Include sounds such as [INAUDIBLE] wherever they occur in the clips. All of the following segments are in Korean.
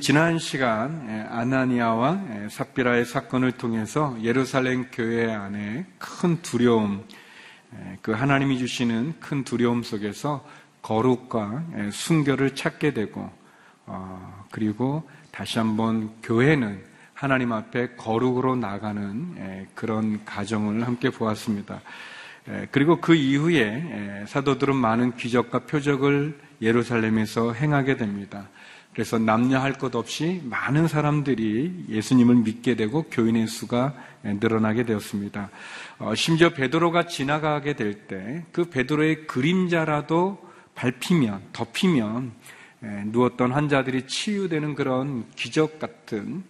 지난 시간 아나니아와 삽비라의 사건을 통해서 예루살렘 교회 안에 큰 두려움, 그 하나님이 주시는 큰 두려움 속에서 거룩과 순결을 찾게 되고, 어, 그리고 다시 한번 교회는 하나님 앞에 거룩으로 나가는 그런 가정을 함께 보았습니다. 그리고 그 이후에 사도들은 많은 기적과 표적을 예루살렘에서 행하게 됩니다. 그래서 남녀 할 것 없이 많은 사람들이 예수님을 믿게 되고 교인의 수가 늘어나게 되었습니다. 어, 심지어 베드로가 지나가게 될 때 그 베드로의 그림자라도 밟히면 덮이면 누웠던 환자들이 치유되는 그런 기적 같은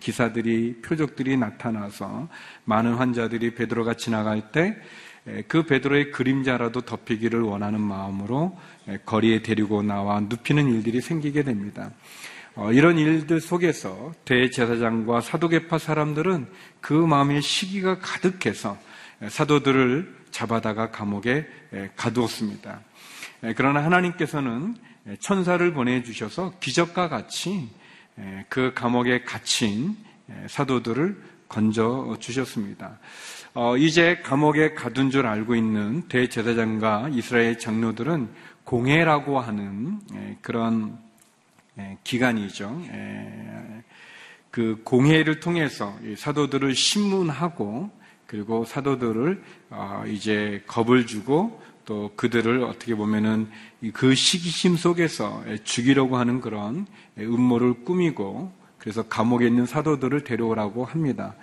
기사들이 표적들이 나타나서 많은 환자들이 베드로가 지나갈 때 그 베드로의 그림자라도 덮이기를 원하는 마음으로 거리에 데리고 나와 눕히는 일들이 생기게 됩니다. 어, 이런 일들 속에서 대제사장과 사도계파 사람들은 그 마음의 시기가 가득해서 사도들을 잡아다가 감옥에 가두었습니다. 그러나 하나님께서는 천사를 보내주셔서 기적과 같이 그 감옥에 갇힌 사도들을 건져 주셨습니다. 어, 이제 감옥에 가둔 줄 알고 있는 대제사장과 이스라엘 장로들은 공회라고 하는 그런 기간이죠. 그 공회를 통해서 사도들을 신문하고 그리고 사도들을 어, 이제 겁을 주고 또 그들을 어떻게 보면은 그 시기심 속에서 죽이려고 하는 그런 음모를 꾸미고 그래서 감옥에 있는 사도들을 데려오라고 합니다.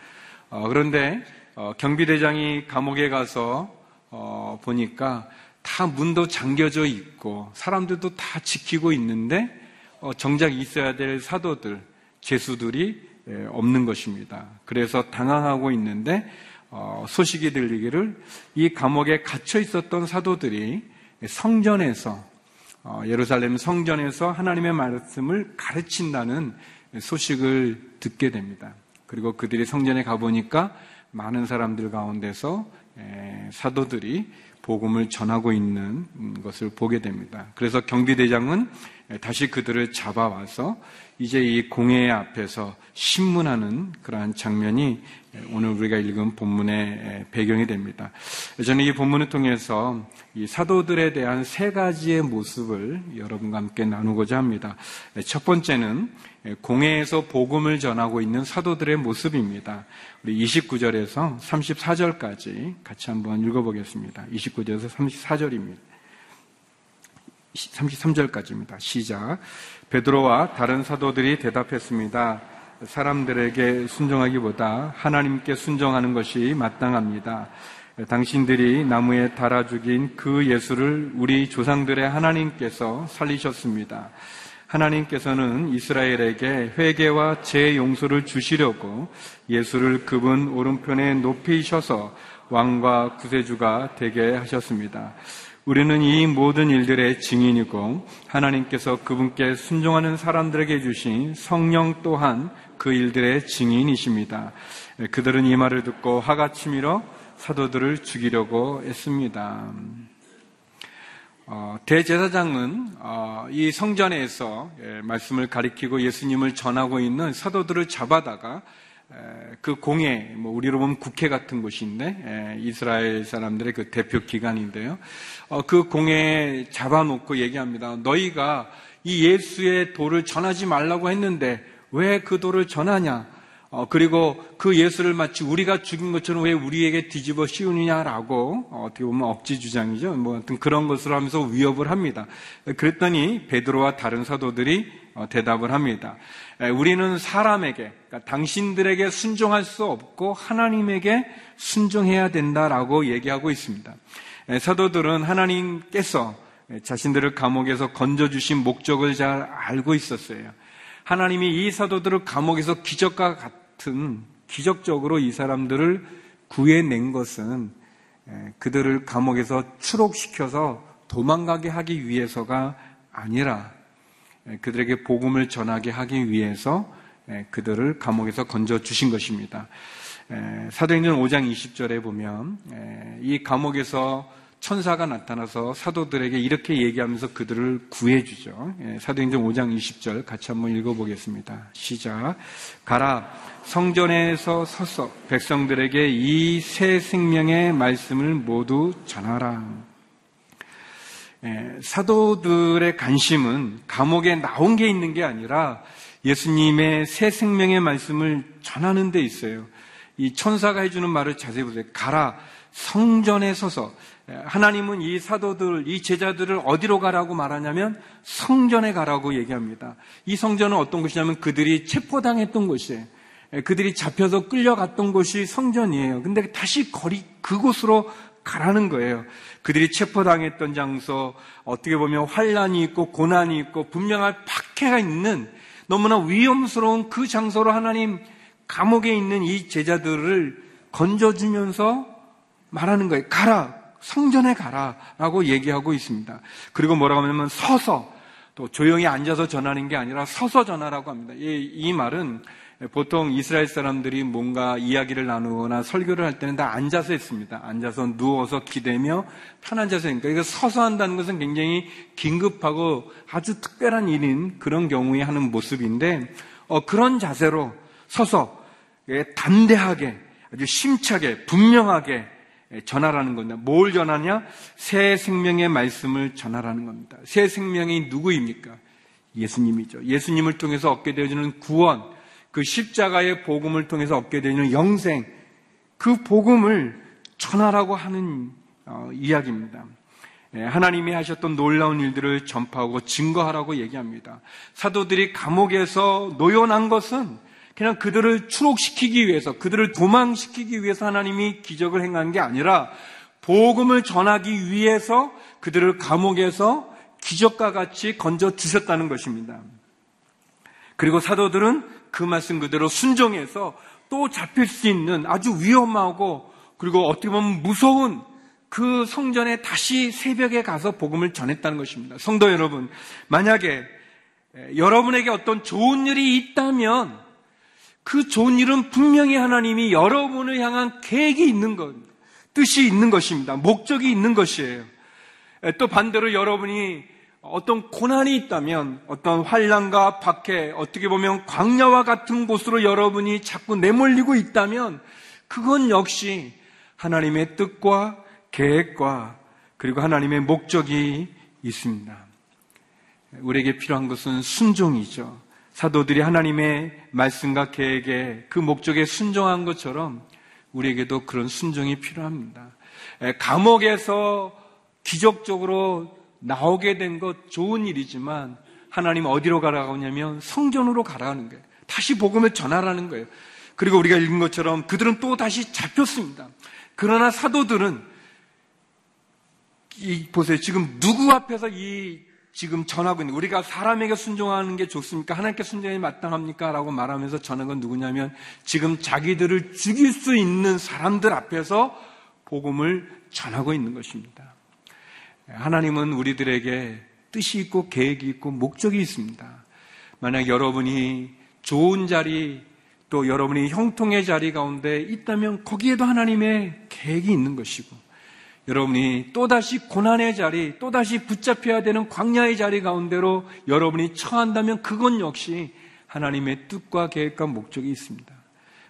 어, 그런데 어, 경비대장이 감옥에 가서 어, 보니까 다 문도 잠겨져 있고 사람들도 다 지키고 있는데 정작 있어야 될 사도들, 죄수들이 없는 것입니다. 그래서 당황하고 있는데 소식이 들리기를 이 감옥에 갇혀 있었던 사도들이 성전에서 예루살렘 성전에서 하나님의 말씀을 가르친다는 소식을 듣게 됩니다. 그리고 그들이 성전에 가보니까 많은 사람들 가운데서 사도들이 복음을 전하고 있는 것을 보게 됩니다. 그래서 경비대장은 다시 그들을 잡아와서 이제 이 공회 앞에서 신문하는 그러한 장면이 오늘 우리가 읽은 본문의 배경이 됩니다. 저는 이 본문을 통해서 이 사도들에 대한 세 가지의 모습을 여러분과 함께 나누고자 합니다. 첫 번째는 공회에서 복음을 전하고 있는 사도들의 모습입니다. 우리 29절에서 34절까지 같이 한번 읽어보겠습니다. 29절에서 34절입니다. 33절까지입니다. 시작. 베드로와 다른 사도들이 대답했습니다. 사람들에게 순종하기보다 하나님께 순종하는 것이 마땅합니다. 당신들이 나무에 달아 죽인 그 예수를 우리 조상들의 하나님께서 살리셨습니다. 하나님께서는 이스라엘에게 회개와 재 용서를 주시려고 예수를 그분 오른편에 높이셔서 왕과 구세주가 되게 하셨습니다. 우리는 이 모든 일들의 증인이고 하나님께서 그분께 순종하는 사람들에게 주신 성령 또한 그 일들의 증인이십니다. 그들은 이 말을 듣고 화가 치밀어 사도들을 죽이려고 했습니다. 어, 대제사장은 어, 이 성전에서 예, 말씀을 가리키고 예수님을 전하고 있는 사도들을 잡아다가 그 공회, 뭐 우리로 보면 국회 같은 곳인데 이스라엘 사람들의 그 대표 기관인데요. 어, 그 공회에 잡아놓고 얘기합니다. 너희가 이 예수의 도를 전하지 말라고 했는데 왜 그 도를 전하냐? 어, 그리고 그 예수를 마치 우리가 죽인 것처럼 왜 우리에게 뒤집어 씌우느냐라고 어, 떻게 보면 억지 주장이죠. 뭐 하여튼 그런 것을 하면서 위협을 합니다. 그랬더니 베드로와 다른 사도들이 어, 대답을 합니다. 우리는 사람에게, 그러니까 당신들에게 순종할 수 없고 하나님에게 순종해야 된다라고 얘기하고 있습니다. 사도들은 하나님께서 자신들을 감옥에서 건져주신 목적을 잘 알고 있었어요. 하나님이 이 사도들을 감옥에서 기적과 같은 기적적으로 이 사람들을 구해낸 것은 그들을 감옥에서 추록시켜서 도망가게 하기 위해서가 아니라 그들에게 복음을 전하게 하기 위해서 그들을 감옥에서 건져 주신 것입니다. 사도행전 5장 20절에 보면 이 감옥에서 천사가 나타나서 사도들에게 이렇게 얘기하면서 그들을 구해주죠. 예, 사도행전 5장 20절 같이 한번 읽어보겠습니다. 시작. 가라. 성전에서 서서 백성들에게 이 새 생명의 말씀을 모두 전하라. 예, 사도들의 관심은 감옥에 나온 게 있는 게 아니라 예수님의 새 생명의 말씀을 전하는 데 있어요. 이 천사가 해주는 말을 자세히 보세요. 가라. 성전에 서서 하나님은 이 사도들, 이 제자들을 어디로 가라고 말하냐면 성전에 가라고 얘기합니다. 이 성전은 어떤 곳이냐면 그들이 체포당했던 곳이에요. 그들이 잡혀서 끌려갔던 곳이 성전이에요. 근데 다시 거리, 그곳으로 가라는 거예요. 그들이 체포당했던 장소, 어떻게 보면 환란이 있고 고난이 있고 분명한 박해가 있는 너무나 위험스러운 그 장소로 하나님 감옥에 있는 이 제자들을 건져주면서 말하는 거예요. 가라. 성전에 가라 라고 얘기하고 있습니다. 그리고 뭐라고 하냐면 서서 또 조용히 앉아서 전하는 게 아니라 서서 전하라고 합니다. 이, 이 말은 보통 이스라엘 사람들이 뭔가 이야기를 나누거나 설교를 할 때는 다 앉아서 했습니다. 앉아서 누워서 기대며 편앉아서 하니까 이거 서서 한다는 것은 굉장히 긴급하고 아주 특별한 일인 그런 경우에 하는 모습인데 어, 그런 자세로 서서 예, 담대하게 아주 심차게 분명하게 전하라는 겁니다. 뭘 전하냐? 새 생명의 말씀을 전하라는 겁니다. 새 생명이 누구입니까? 예수님이죠. 예수님을 통해서 얻게 되어지는 구원, 그 십자가의 복음을 통해서 얻게 되는 영생, 그 복음을 전하라고 하는 어, 이야기입니다. 예, 하나님이 하셨던 놀라운 일들을 전파하고 증거하라고 얘기합니다. 사도들이 감옥에서 노연한 것은 그냥 그들을 추록시키기 위해서, 그들을 도망시키기 위해서 하나님이 기적을 행한 게 아니라 복음을 전하기 위해서 그들을 감옥에서 기적과 같이 건져 주셨다는 것입니다. 그리고 사도들은 그 말씀 그대로 순종해서 또 잡힐 수 있는 아주 위험하고 그리고 어떻게 보면 무서운 그 성전에 다시 새벽에 가서 복음을 전했다는 것입니다. 성도 여러분, 만약에 여러분에게 어떤 좋은 일이 있다면 그 좋은 일은 분명히 하나님이 여러분을 향한 계획이 있는 것, 뜻이 있는 것입니다. 목적이 있는 것이에요. 또 반대로 여러분이 어떤 고난이 있다면 어떤 환란과 박해, 어떻게 보면 광야와 같은 곳으로 여러분이 자꾸 내몰리고 있다면 그건 역시 하나님의 뜻과 계획과 그리고 하나님의 목적이 있습니다. 우리에게 필요한 것은 순종이죠. 사도들이 하나님의 말씀과 계획에 그 목적에 순종한 것처럼 우리에게도 그런 순종이 필요합니다. 감옥에서 기적적으로 나오게 된 것 좋은 일이지만 하나님 어디로 가라고 하냐면 성전으로 가라는 거예요. 다시 복음을 전하라는 거예요. 그리고 우리가 읽은 것처럼 그들은 또 다시 잡혔습니다. 그러나 사도들은 이 보세요. 지금 누구 앞에서 이 지금 전하고 있는 우리가 사람에게 순종하는 게 좋습니까? 하나님께 순종이 마땅합니까? 라고 말하면서 전한 건 누구냐면 지금 자기들을 죽일 수 있는 사람들 앞에서 복음을 전하고 있는 것입니다. 하나님은 우리들에게 뜻이 있고 계획이 있고 목적이 있습니다. 만약 여러분이 좋은 자리 또 여러분이 형통의 자리 가운데 있다면 거기에도 하나님의 계획이 있는 것이고 여러분이 또다시 고난의 자리, 또다시 붙잡혀야 되는 광야의 자리 가운데로 여러분이 처한다면 그건 역시 하나님의 뜻과 계획과 목적이 있습니다.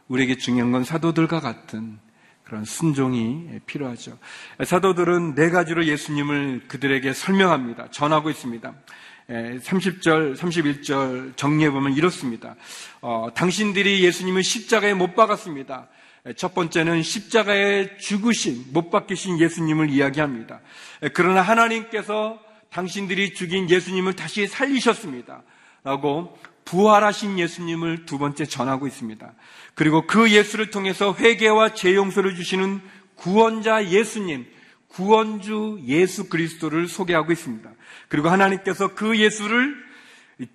우리에게 중요한 건 사도들과 같은 그런 순종이 필요하죠. 사도들은 네 가지로 예수님을 그들에게 설명합니다. 전하고 있습니다. 30절, 31절 정리해보면 이렇습니다. 어, 당신들이 예수님을 십자가에 못 박았습니다. 첫 번째는 십자가에 죽으신, 못 박히신 예수님을 이야기합니다. 그러나 하나님께서 당신들이 죽인 예수님을 다시 살리셨습니다. 라고 부활하신 예수님을 두 번째 전하고 있습니다. 그리고 그 예수를 통해서 회개와 재용서를 주시는 구원자 예수님, 구원주 예수 그리스도를 소개하고 있습니다. 그리고 하나님께서 그 예수를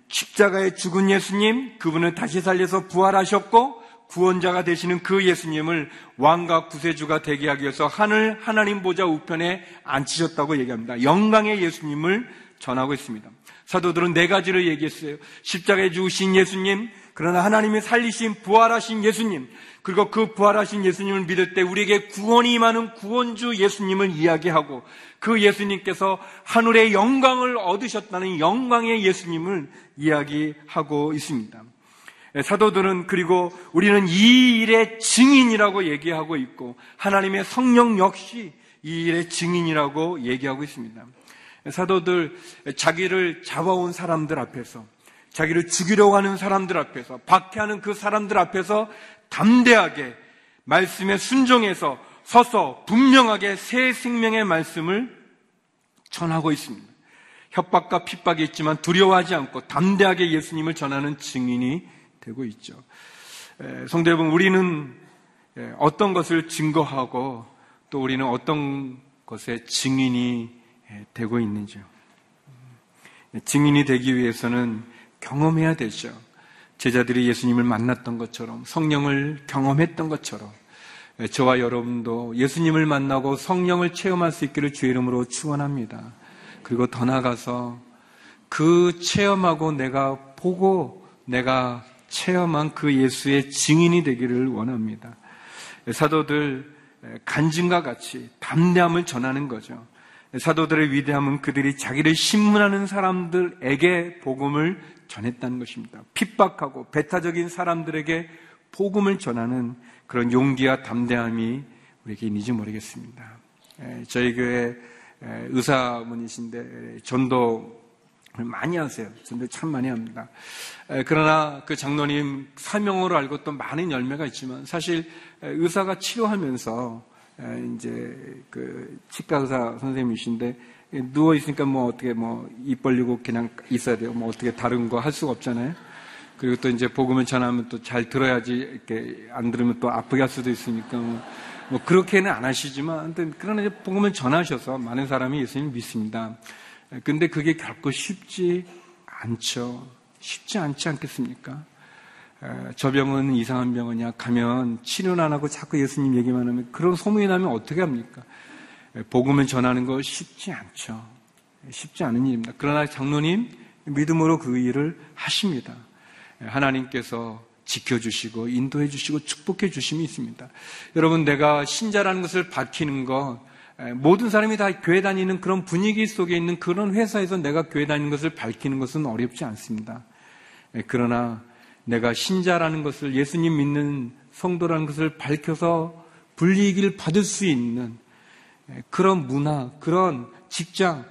십자가에 죽은 예수님, 그분을 다시 살려서 부활하셨고 구원자가 되시는 그 예수님을 왕과 구세주가 되게 하기 위해서 하늘 하나님 보좌 우편에 앉히셨다고 얘기합니다. 영광의 예수님을 전하고 있습니다. 사도들은 네 가지를 얘기했어요. 십자가에 죽으신 예수님, 그러나 하나님이 살리신 부활하신 예수님, 그리고 그 부활하신 예수님을 믿을 때 우리에게 구원이 임하는 구원주 예수님을 이야기하고 그 예수님께서 하늘의 영광을 얻으셨다는 영광의 예수님을 이야기하고 있습니다. 사도들은 그리고 우리는 이 일의 증인이라고 얘기하고 있고 하나님의 성령 역시 이 일의 증인이라고 얘기하고 있습니다. 사도들 자기를 잡아온 사람들 앞에서 자기를 죽이려고 하는 사람들 앞에서 박해하는 그 사람들 앞에서 담대하게 말씀에 순종해서 서서 분명하게 새 생명의 말씀을 전하고 있습니다. 협박과 핍박이 있지만 두려워하지 않고 담대하게 예수님을 전하는 증인이 되고 있죠. 성도 여러분, 우리는 어떤 것을 증거하고 또 우리는 어떤 것의 증인이 되고 있는지요. 증인이 되기 위해서는 경험해야 되죠. 제자들이 예수님을 만났던 것처럼 성령을 경험했던 것처럼 저와 여러분도 예수님을 만나고 성령을 체험할 수 있기를 주의 이름으로 축원합니다. 그리고 더 나아가서 그 체험하고 내가 보고 내가 체험한 그 예수의 증인이 되기를 원합니다. 사도들 간증과 같이 담대함을 전하는 거죠. 사도들의 위대함은 그들이 자기를 신문하는 사람들에게 복음을 전했다는 것입니다. 핍박하고 배타적인 사람들에게 복음을 전하는 그런 용기와 담대함이 우리에게 있는지 모르겠습니다. 저희 교회 의사분이신데 전도 많이 하세요. 전도 참 많이 합니다. 그러나 그 장로님 사명으로 알고 또 많은 열매가 있지만 사실 의사가 치료하면서 이제 그 치과 의사 선생님이신데 누워 있으니까 뭐 어떻게 뭐 입 벌리고 그냥 있어야 돼요. 뭐 어떻게 다른 거 할 수가 없잖아요. 그리고 또 이제 복음을 전하면 또 잘 들어야지 이렇게 안 들으면 또 아프게 할 수도 있으니까 뭐, 뭐 그렇게는 안 하시지만 그러나 이제 복음을 전하셔서 많은 사람이 예수님 믿습니다. 근데 그게 결코 쉽지 않죠. 쉽지 않지 않겠습니까? 저 병은 이상한 병이냐 가면 치료는 안 하고 자꾸 예수님 얘기만 하면 그런 소문이 나면 어떻게 합니까? 복음을 전하는 거 쉽지 않죠. 쉽지 않은 일입니다. 그러나 장로님 믿음으로 그 일을 하십니다. 하나님께서 지켜주시고 인도해 주시고 축복해 주심이 있습니다. 여러분 내가 신자라는 것을 밝히는 것 모든 사람이 다 교회 다니는 그런 분위기 속에 있는 그런 회사에서 내가 교회 다니는 것을 밝히는 것은 어렵지 않습니다. 그러나 내가 신자라는 것을 예수님 믿는 성도라는 것을 밝혀서 불리익을 받을 수 있는 그런 문화, 그런 직장,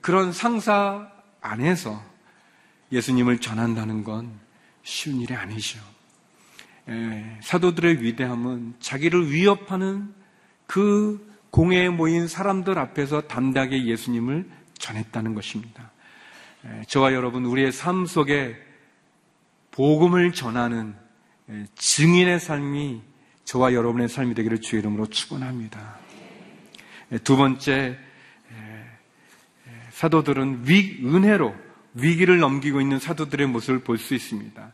그런 상사 안에서 예수님을 전한다는 건 쉬운 일이 아니죠. 사도들의 위대함은 자기를 위협하는 그 공회에 모인 사람들 앞에서 담대하게 예수님을 전했다는 것입니다. 저와 여러분, 우리의 삶 속에 복음을 전하는 증인의 삶이 저와 여러분의 삶이 되기를 주의 이름으로 축원합니다. 두 번째 사도들은 위, 은혜로 위기를 넘기고 있는 사도들의 모습을 볼 수 있습니다.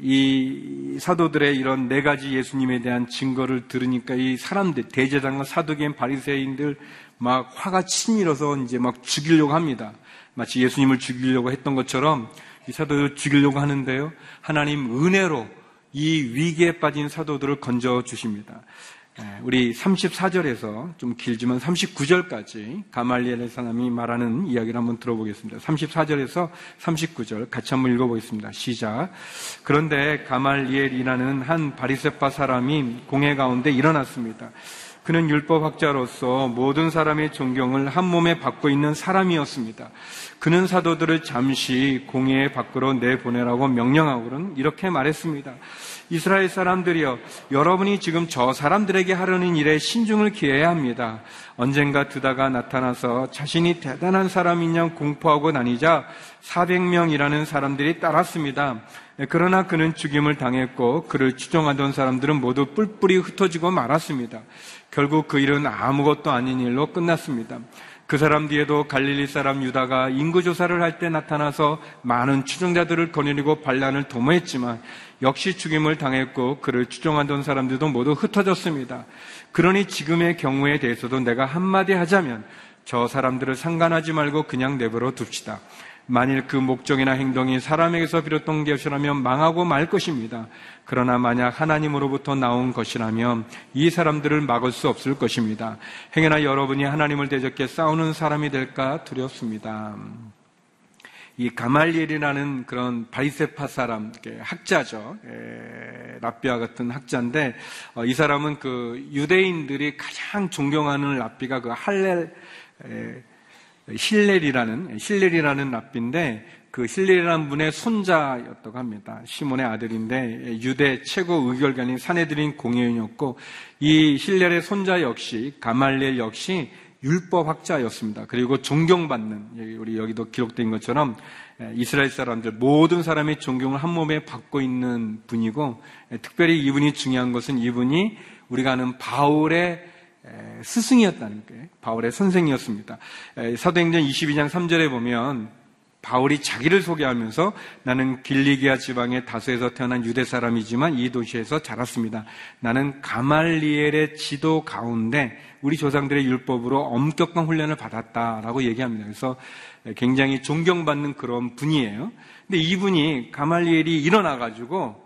이 사도들의 이런 네 가지 예수님에 대한 증거를 들으니까 이 사람들 대제장과 사도계인 바리새인들 막 화가 치밀어서 이제 막 죽이려고 합니다. 마치 예수님을 죽이려고 했던 것처럼 이 사도를 죽이려고 하는데요. 하나님 은혜로 이 위기에 빠진 사도들을 건져 주십니다. 우리 34절에서 좀 길지만 39절까지 가말리엘의 사람이 말하는 이야기를 한번 들어보겠습니다. 34절에서 39절 같이 한번 읽어보겠습니다. 시작. 그런데 가말리엘이라는 한 바리세파 사람이 공회 가운데 일어났습니다. 그는 율법학자로서 모든 사람의 존경을 한 몸에 받고 있는 사람이었습니다. 그는 사도들을 잠시 공회 밖으로 내보내라고 명령하고는 이렇게 말했습니다. 이스라엘 사람들이여 여러분이 지금 저 사람들에게 하려는 일에 신중을 기해야 합니다. 언젠가 드다가 나타나서 자신이 대단한 사람이냐 공포하고 다니자 400명이라는 사람들이 따랐습니다. 그러나 그는 죽임을 당했고 그를 추종하던 사람들은 모두 뿔뿔이 흩어지고 말았습니다. 결국 그 일은 아무것도 아닌 일로 끝났습니다. 그 사람 뒤에도 갈릴리 사람 유다가 인구 조사를 할 때 나타나서 많은 추종자들을 거느리고 반란을 도모했지만 역시 죽임을 당했고 그를 추종하던 사람들도 모두 흩어졌습니다. 그러니 지금의 경우에 대해서도 내가 한마디 하자면 저 사람들을 상관하지 말고 그냥 내버려 둡시다. 만일 그 목적이나 행동이 사람에게서 비롯된 것이라면 망하고 말 것입니다. 그러나 만약 하나님으로부터 나온 것이라면 이 사람들을 막을 수 없을 것입니다. 행여나 여러분이 하나님을 대적해 싸우는 사람이 될까 두렵습니다. 이 가말리엘이라는 그런 바리세파 사람 학자죠. 에, 라비와 같은 학자인데 어, 이 사람은 그 유대인들이 가장 존경하는 랍비가 그 할렐 에, 힐렐이라는 힐렐이라는 랍비인데 그 힐렐이라는 분의 손자였다고 합니다. 시몬의 아들인데 유대 최고 의결기관인 산헤드린 공회원이었고 이 힐렐의 손자 역시 가말리엘 역시 율법학자였습니다. 그리고 존경받는 우리 여기도 기록된 것처럼 이스라엘 사람들 모든 사람의 존경을 한 몸에 받고 있는 분이고 특별히 이분이 중요한 것은 이분이 우리가 아는 바울의 스승이었다는 게 바울의 선생이었습니다. 사도행전 22장 3절에 보면 바울이 자기를 소개하면서 나는 길리기아 지방의 다소에서 태어난 유대 사람이지만 이 도시에서 자랐습니다. 나는 가말리엘의 지도 가운데 우리 조상들의 율법으로 엄격한 훈련을 받았다라고 얘기합니다. 그래서 굉장히 존경받는 그런 분이에요. 근데 이분이 가말리엘이 일어나가지고 어,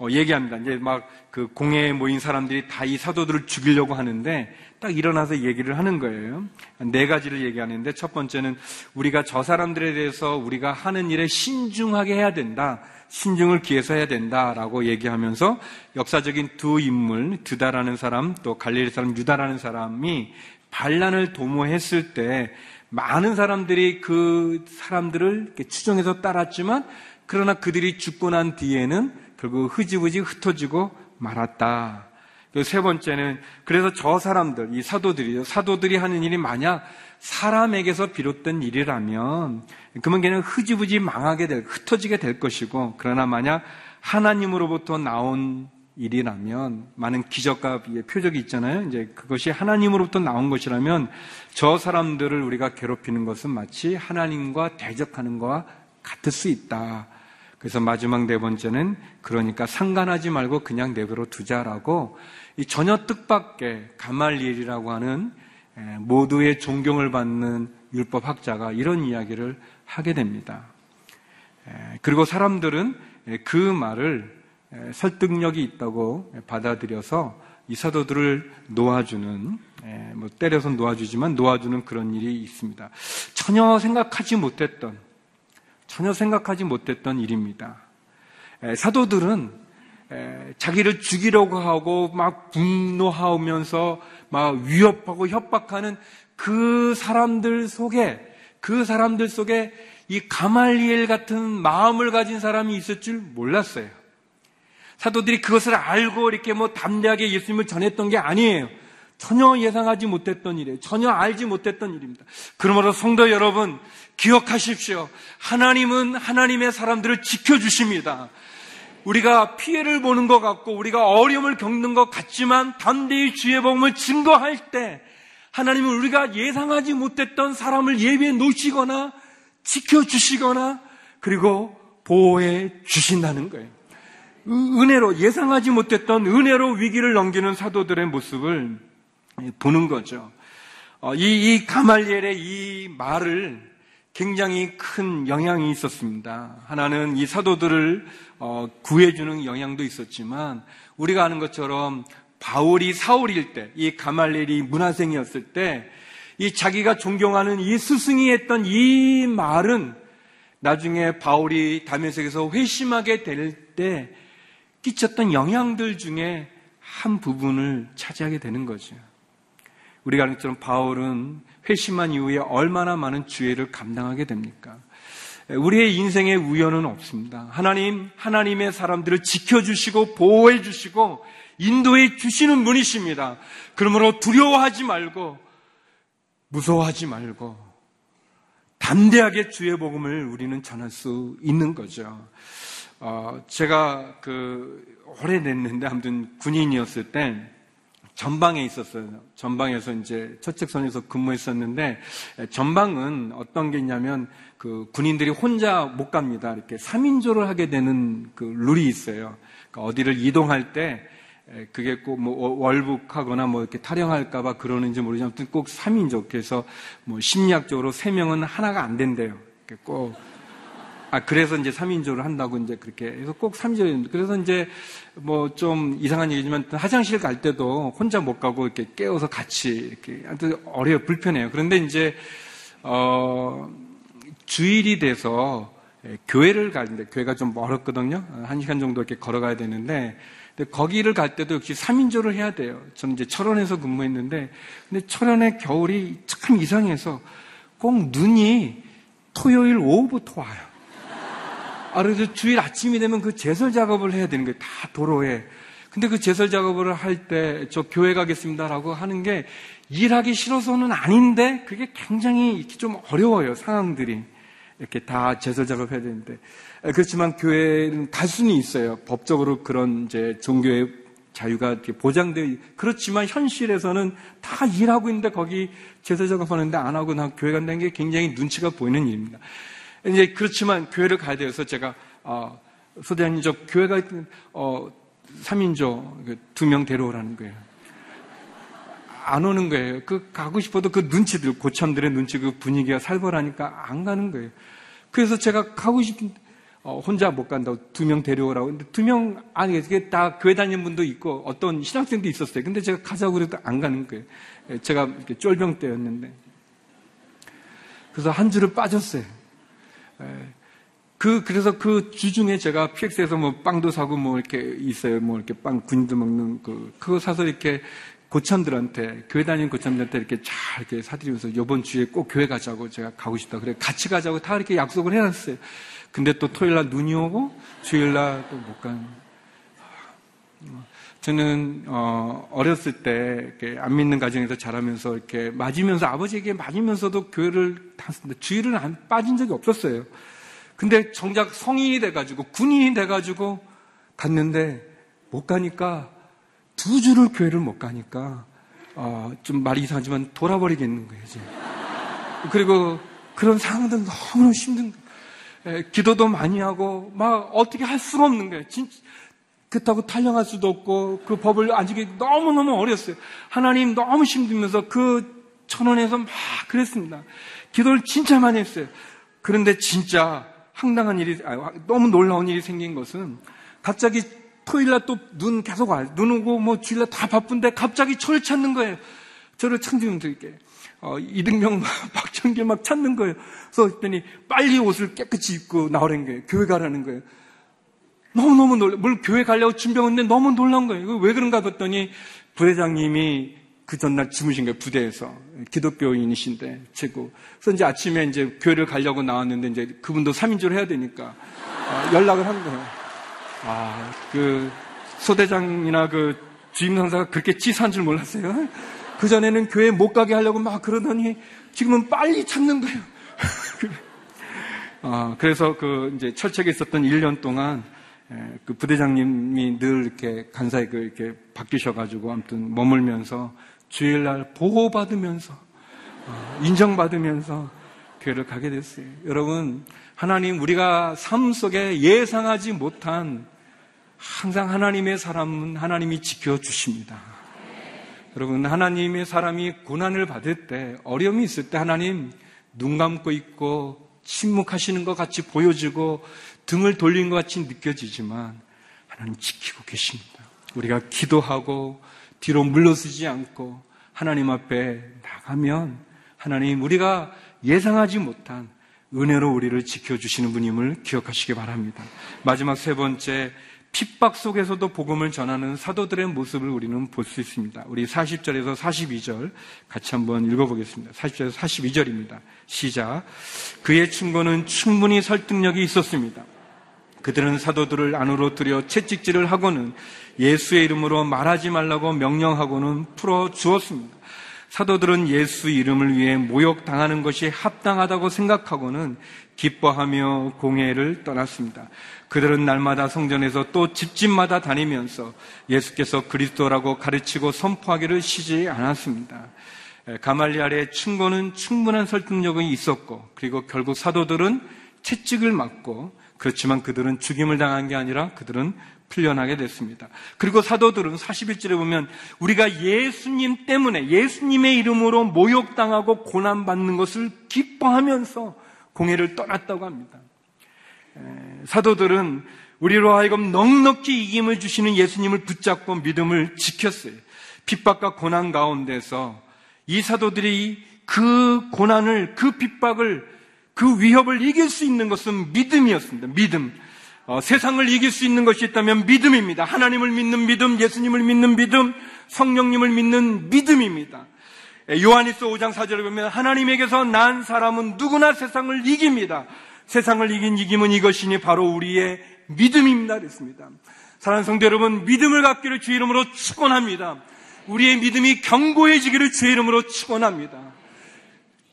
얘기합니다. 이제 막 그 공회에 모인 사람들이 다 이 사도들을 죽이려고 하는데 딱 일어나서 얘기를 하는 거예요. 네 가지를 얘기하는데 첫 번째는 우리가 저 사람들에 대해서 우리가 하는 일에 신중하게 해야 된다. 신중을 기해서 해야 된다라고 얘기하면서 역사적인 두 인물, 드다라는 사람, 또 갈릴리 사람 유다라는 사람이 반란을 도모했을 때 많은 사람들이 그 사람들을 추정해서 따랐지만 그러나 그들이 죽고 난 뒤에는 결국 흐지부지 흩어지고 말았다. 세 번째는 그래서 저 사람들, 이 사도들이요. 사도들이 하는 일이 만약 사람에게서 비롯된 일이라면 그러면 걔는 흐지부지 망하게 될, 흩어지게 될 것이고 그러나 만약 하나님으로부터 나온 일이라면 많은 기적과 표적이 있잖아요. 이제 그것이 하나님으로부터 나온 것이라면 저 사람들을 우리가 괴롭히는 것은 마치 하나님과 대적하는 것과 같을 수 있다. 그래서 마지막 네 번째는 그러니까 상관하지 말고 그냥 내버려 두자라고 이 전혀 뜻밖의 가말리엘이라고 하는 모두의 존경을 받는 율법학자가 이런 이야기를 하게 됩니다. 그리고 사람들은 그 말을 설득력이 있다고 받아들여서 이 사도들을 놓아주는 뭐 때려서 놓아주지만 놓아주는 그런 일이 있습니다. 전혀 생각하지 못했던 전혀 생각하지 못했던 일입니다. 사도들은 자기를 죽이려고 하고 막 분노하면서 막 위협하고 협박하는 그 사람들 속에 그 사람들 속에 이 가말리엘 같은 마음을 가진 사람이 있을 줄 몰랐어요. 사도들이 그것을 알고 이렇게 뭐 담대하게 예수님을 전했던 게 아니에요. 전혀 예상하지 못했던 일이에요. 전혀 알지 못했던 일입니다. 그러므로 성도 여러분, 기억하십시오. 하나님은 하나님의 사람들을 지켜주십니다. 우리가 피해를 보는 것 같고 우리가 어려움을 겪는 것 같지만 담대히 주의 복음을 증거할 때 하나님은 우리가 예상하지 못했던 사람을 예비해 놓으시거나 지켜주시거나 그리고 보호해 주신다는 거예요. 은혜로 예상하지 못했던 은혜로 위기를 넘기는 사도들의 모습을 보는 거죠. 어, 이, 이 가말리엘의 이 말을 굉장히 큰 영향이 있었습니다. 하나는 이 사도들을 어, 구해주는 영향도 있었지만 우리가 아는 것처럼 바울이 사울일 때, 이 가말리엘이 문화생이었을 때, 이 자기가 존경하는 이 스승이 했던 이 말은 나중에 바울이 다메섹에서 회심하게 될 때 끼쳤던 영향들 중에 한 부분을 차지하게 되는 거죠. 우리가 아는 것처럼 바울은 회심한 이후에 얼마나 많은 주의를 감당하게 됩니까? 우리의 인생에 우연은 없습니다. 하나님, 하나님의 사람들을 지켜주시고 보호해 주시고 인도해 주시는 분이십니다. 그러므로 두려워하지 말고 무서워하지 말고 담대하게 주의 복음을 우리는 전할 수 있는 거죠. 어, 제가 그 오래 됐는데 아무튼 군인이었을 때 전방에 있었어요. 전방에서 이제 첫책선에서 근무했었는데 전방은 어떤 게 있냐면 그 군인들이 혼자 못 갑니다. 이렇게 3인조를 하게 되는 그 룰이 있어요. 그러니까 어디를 이동할 때 그게 꼭 뭐 월북하거나 뭐 이렇게 탈영할까봐 그러는지 모르지만 꼭 3인조. 그래서 뭐 심리학적으로 3명은 하나가 안 된대요. 꼭 아, 그래서 이제 3인조를 한다고 이제 그렇게 해서 꼭 3인조. 그래서 이제 뭐 좀 이상한 얘기지만 화장실 갈 때도 혼자 못 가고 이렇게 깨워서 같이 이렇게 아무튼 어려요. 불편해요. 그런데 이제, 어, 주일이 돼서 교회를 가는데 교회가 좀 멀었거든요. 한 시간 정도 이렇게 걸어가야 되는데 거기를 갈 때도 역시 3인조를 해야 돼요. 저는 이제 철원에서 근무했는데 근데 철원의 겨울이 참 이상해서 꼭 눈이 토요일 오후부터 와요. 아, 그래서 주일 아침이 되면 그 제설 작업을 해야 되는 거예요. 다 도로에. 근데 그 제설 작업을 할 때 저 교회 가겠습니다라고 하는 게 일하기 싫어서는 아닌데 그게 굉장히 좀 어려워요. 상황들이. 이렇게 다 제설 작업해야 되는데. 그렇지만 교회는 갈 수는 있어요. 법적으로 그런 이제 종교의 자유가 이렇게 보장되어 그렇지만 현실에서는 다 일하고 있는데 거기 제사 작업하는데 안 하고 나 교회 간다는 게 굉장히 눈치가 보이는 일입니다. 이제 그렇지만 교회를 가야 돼서 제가 어, 소대장님 저 교회가 어 3인조 그 두명 데려오라는 거예요. 안 오는 거예요. 그 가고 싶어도 그 눈치들 고참들의 눈치 그 분위기가 살벌하니까 안 가는 거예요. 그래서 제가 가고 싶은 어, 혼자 못 간다고 두 명 데려오라고. 근데 두 명, 아니, 이게 다 교회 다니는 분도 있고 어떤 신학생도 있었어요. 근데 제가 가자고 그래도 안 가는 거예요. 예, 제가 쫄병 때였는데. 그래서 한 줄을 빠졌어요. 예. 그, 그래서 그 주중에 제가 PX에서 뭐 빵도 사고 뭐 이렇게 있어요. 뭐 이렇게 빵, 군도 먹는 그, 그거 사서 이렇게 고참들한테, 교회 다니는 고참들한테 이렇게 잘 이렇게 사드리면서 요번 주에 꼭 교회 가자고 제가 가고 싶다. 그래, 같이 가자고 다 이렇게 약속을 해놨어요. 근데 또 토요일 날 눈이 오고 주일 날 또 못 가는. 저는 어, 어렸을 때 안 믿는 가정에서 자라면서 이렇게 맞으면서 아버지에게 맞으면서도 교회를 다녔는데 주일은 안 빠진 적이 없었어요. 근데 정작 성인이 돼가지고 군인이 돼가지고 갔는데 못 가니까 두 주를 교회를 못 가니까 어, 좀 말이 이상하지만 돌아버리겠는 거예요. 이제. 그리고 그런 상황들 너무 힘든 거예요. 예, 기도도 많이 하고 막 어떻게 할 수가 없는 거예요. 진짜 그렇다고 탈령할 수도 없고 그 법을 아직 너무너무 어렸어요. 하나님 너무 힘들면서 그 천원에서 막 그랬습니다. 기도를 진짜 많이 했어요. 그런데 진짜 황당한 일이 아니, 너무 놀라운 일이 생긴 것은 갑자기 토요일 날 또 눈 계속 와. 눈 오고 뭐 주일 날 다 바쁜데 갑자기 저를 찾는 거예요. 저를 창조님들 게 어, 이등병, [LAUGHS] 박정길 막 찾는 거예요. 그래서 했더니 빨리 옷을 깨끗이 입고 나오라는 거예요. 교회 가라는 거예요. 너무너무 놀라, 뭘 교회 가려고 준비했는데 너무 놀란 거예요. 왜 그런가 봤더니 부대장님이 그 전날 주무신 거예요, 부대에서. 기독교인이신데, 최고. 그래서 이제 아침에 이제 교회를 가려고 나왔는데 이제 그분도 3인조를 해야 되니까 어, 연락을 한 거예요. 아, 그 소대장이나 그 주임 상사가 그렇게 치사한 줄 몰랐어요. 그전에는 교회 못 가게 하려고 막 그러더니 지금은 빨리 찾는 거예요. 어, [LAUGHS] 그래서 그 이제 철책에 있었던 1년 동안 그 부대장님이 늘 이렇게 간사에 그 이렇게 바뀌셔가지고 아무튼 머물면서 주일날 보호받으면서 어, 인정받으면서 교회를 가게 됐어요. 여러분 하나님 우리가 삶 속에 예상하지 못한 항상 하나님의 사람은 하나님이 지켜 주십니다. 여러분, 하나님의 사람이 고난을 받을 때, 어려움이 있을 때 하나님 눈 감고 있고 침묵하시는 것 같이 보여지고 등을 돌린 것 같이 느껴지지만 하나님 지키고 계십니다. 우리가 기도하고 뒤로 물러서지 않고 하나님 앞에 나가면 하나님 우리가 예상하지 못한 은혜로 우리를 지켜주시는 분임을 기억하시기 바랍니다. 마지막 세 번째, 핍박 속에서도 복음을 전하는 사도들의 모습을 우리는 볼 수 있습니다. 우리 40절에서 42절 같이 한번 읽어보겠습니다. 40절에서 42절입니다. 시작. 그의 충고는 충분히 설득력이 있었습니다. 그들은 사도들을 안으로 들여 채찍질을 하고는 예수의 이름으로 말하지 말라고 명령하고는 풀어 주었습니다. 사도들은 예수 이름을 위해 모욕당하는 것이 합당하다고 생각하고는 기뻐하며 공회를 떠났습니다. 그들은 날마다 성전에서 또 집집마다 다니면서 예수께서 그리스도라고 가르치고 선포하기를 쉬지 않았습니다. 가말리알의 충고는 충분한 설득력이 있었고 그리고 결국 사도들은 채찍을 맞고 그렇지만 그들은 죽임을 당한 게 아니라 그들은 풀려나게 됐습니다. 그리고 사도들은 41절에 보면 우리가 예수님 때문에 예수님의 이름으로 모욕당하고 고난받는 것을 기뻐하면서 공회를 떠났다고 합니다. 사도들은 우리로 하여금 넉넉히 이김을 주시는 예수님을 붙잡고 믿음을 지켰어요. 핍박과 고난 가운데서 이 사도들이 그 고난을, 그 핍박을, 그 위협을 이길 수 있는 것은 믿음이었습니다. 믿음. 어, 세상을 이길 수 있는 것이 있다면 믿음입니다. 하나님을 믿는 믿음, 예수님을 믿는 믿음, 성령님을 믿는 믿음입니다. 요한일서 5장 4절에 보면 하나님에게서 난 사람은 누구나 세상을 이깁니다. 세상을 이긴 이김은 이것이니 바로 우리의 믿음입니다. 그랬습니다. 사랑하는 성도 여러분, 믿음을 갖기를 주의 이름으로 축원합니다. 우리의 믿음이 견고해지기를 주의 이름으로 축원합니다.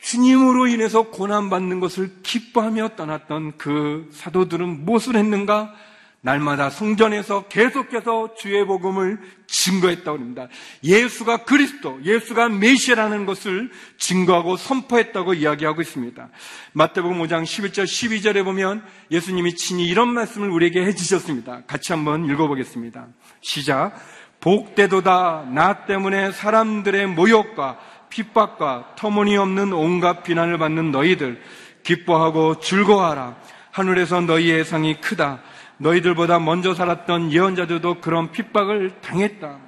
주님으로 인해서 고난받는 것을 기뻐하며 떠났던 그 사도들은 무엇을 했는가? 날마다 성전에서 계속해서 주의 복음을 증거했다고 합니다. 예수가 그리스도, 예수가 메시아라는 것을 증거하고 선포했다고 이야기하고 있습니다. 마태복음 5장 11절 12절에 보면 예수님이 친히 이런 말씀을 우리에게 해주셨습니다. 같이 한번 읽어보겠습니다. 시작. 복되도다 나 때문에 사람들의 모욕과 핍박과 터무니없는 온갖 비난을 받는 너희들 기뻐하고 즐거워하라. 하늘에서 너희의 상이 크다. 너희들보다 먼저 살았던 예언자들도 그런 핍박을 당했다.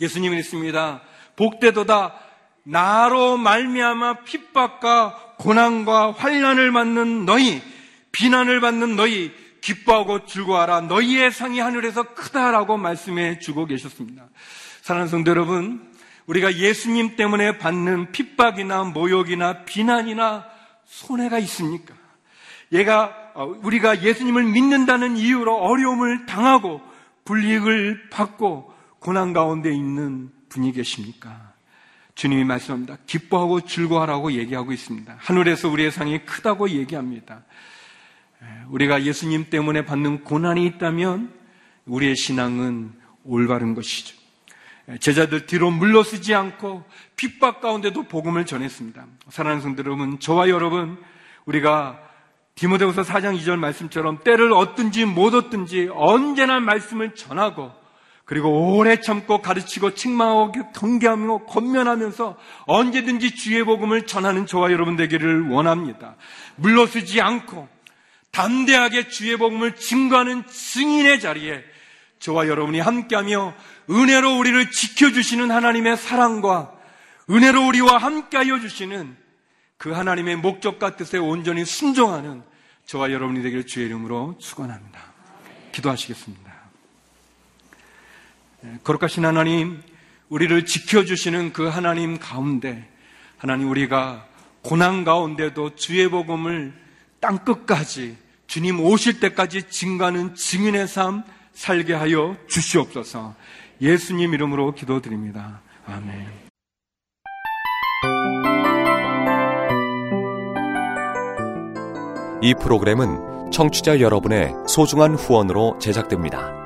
예수님은 있습니다. 복되도다 나로 말미암아 핍박과 고난과 환란을 받는 너희, 비난을 받는 너희 기뻐하고 즐거워하라. 너희의 상이 하늘에서 크다라고 말씀해 주고 계셨습니다. 사랑하는 성도 여러분, 우리가 예수님 때문에 받는 핍박이나 모욕이나 비난이나 손해가 있습니까? 얘가 어, 우리가 예수님을 믿는다는 이유로 어려움을 당하고 불이익을 받고 고난 가운데 있는 분이 계십니까? 주님이 말씀합니다. 기뻐하고 즐거워하라고 얘기하고 있습니다. 하늘에서 우리의 상이 크다고 얘기합니다. 우리가 예수님 때문에 받는 고난이 있다면 우리의 신앙은 올바른 것이죠. 제자들 뒤로 물러서지 않고 핍박 가운데도 복음을 전했습니다. 사랑하는 성들 여러분, 저와 여러분, 우리가 디모데후서 4장 2절 말씀처럼 때를 얻든지 못 얻든지 언제나 말씀을 전하고 그리고 오래 참고 가르치고 책망하고 경계하며 권면하면서 언제든지 주의 복음을 전하는 저와 여러분 되기를 원합니다. 물러서지 않고 담대하게 주의 복음을 증거하는 증인의 자리에 저와 여러분이 함께하며 은혜로 우리를 지켜주시는 하나님의 사랑과 은혜로 우리와 함께하여 주시는 그 하나님의 목적과 뜻에 온전히 순종하는 저와 여러분이 되기를 주의 이름으로 축원합니다. 기도하시겠습니다. 예, 거룩하신 하나님, 우리를 지켜주시는 그 하나님 가운데 하나님 우리가 고난 가운데도 주의 복음을 땅 끝까지 주님 오실 때까지 증가하는 증인의 삶 살게 하여 주시옵소서. 예수님 이름으로 기도드립니다. 아멘. 이 프로그램은 청취자 여러분의 소중한 후원으로 제작됩니다.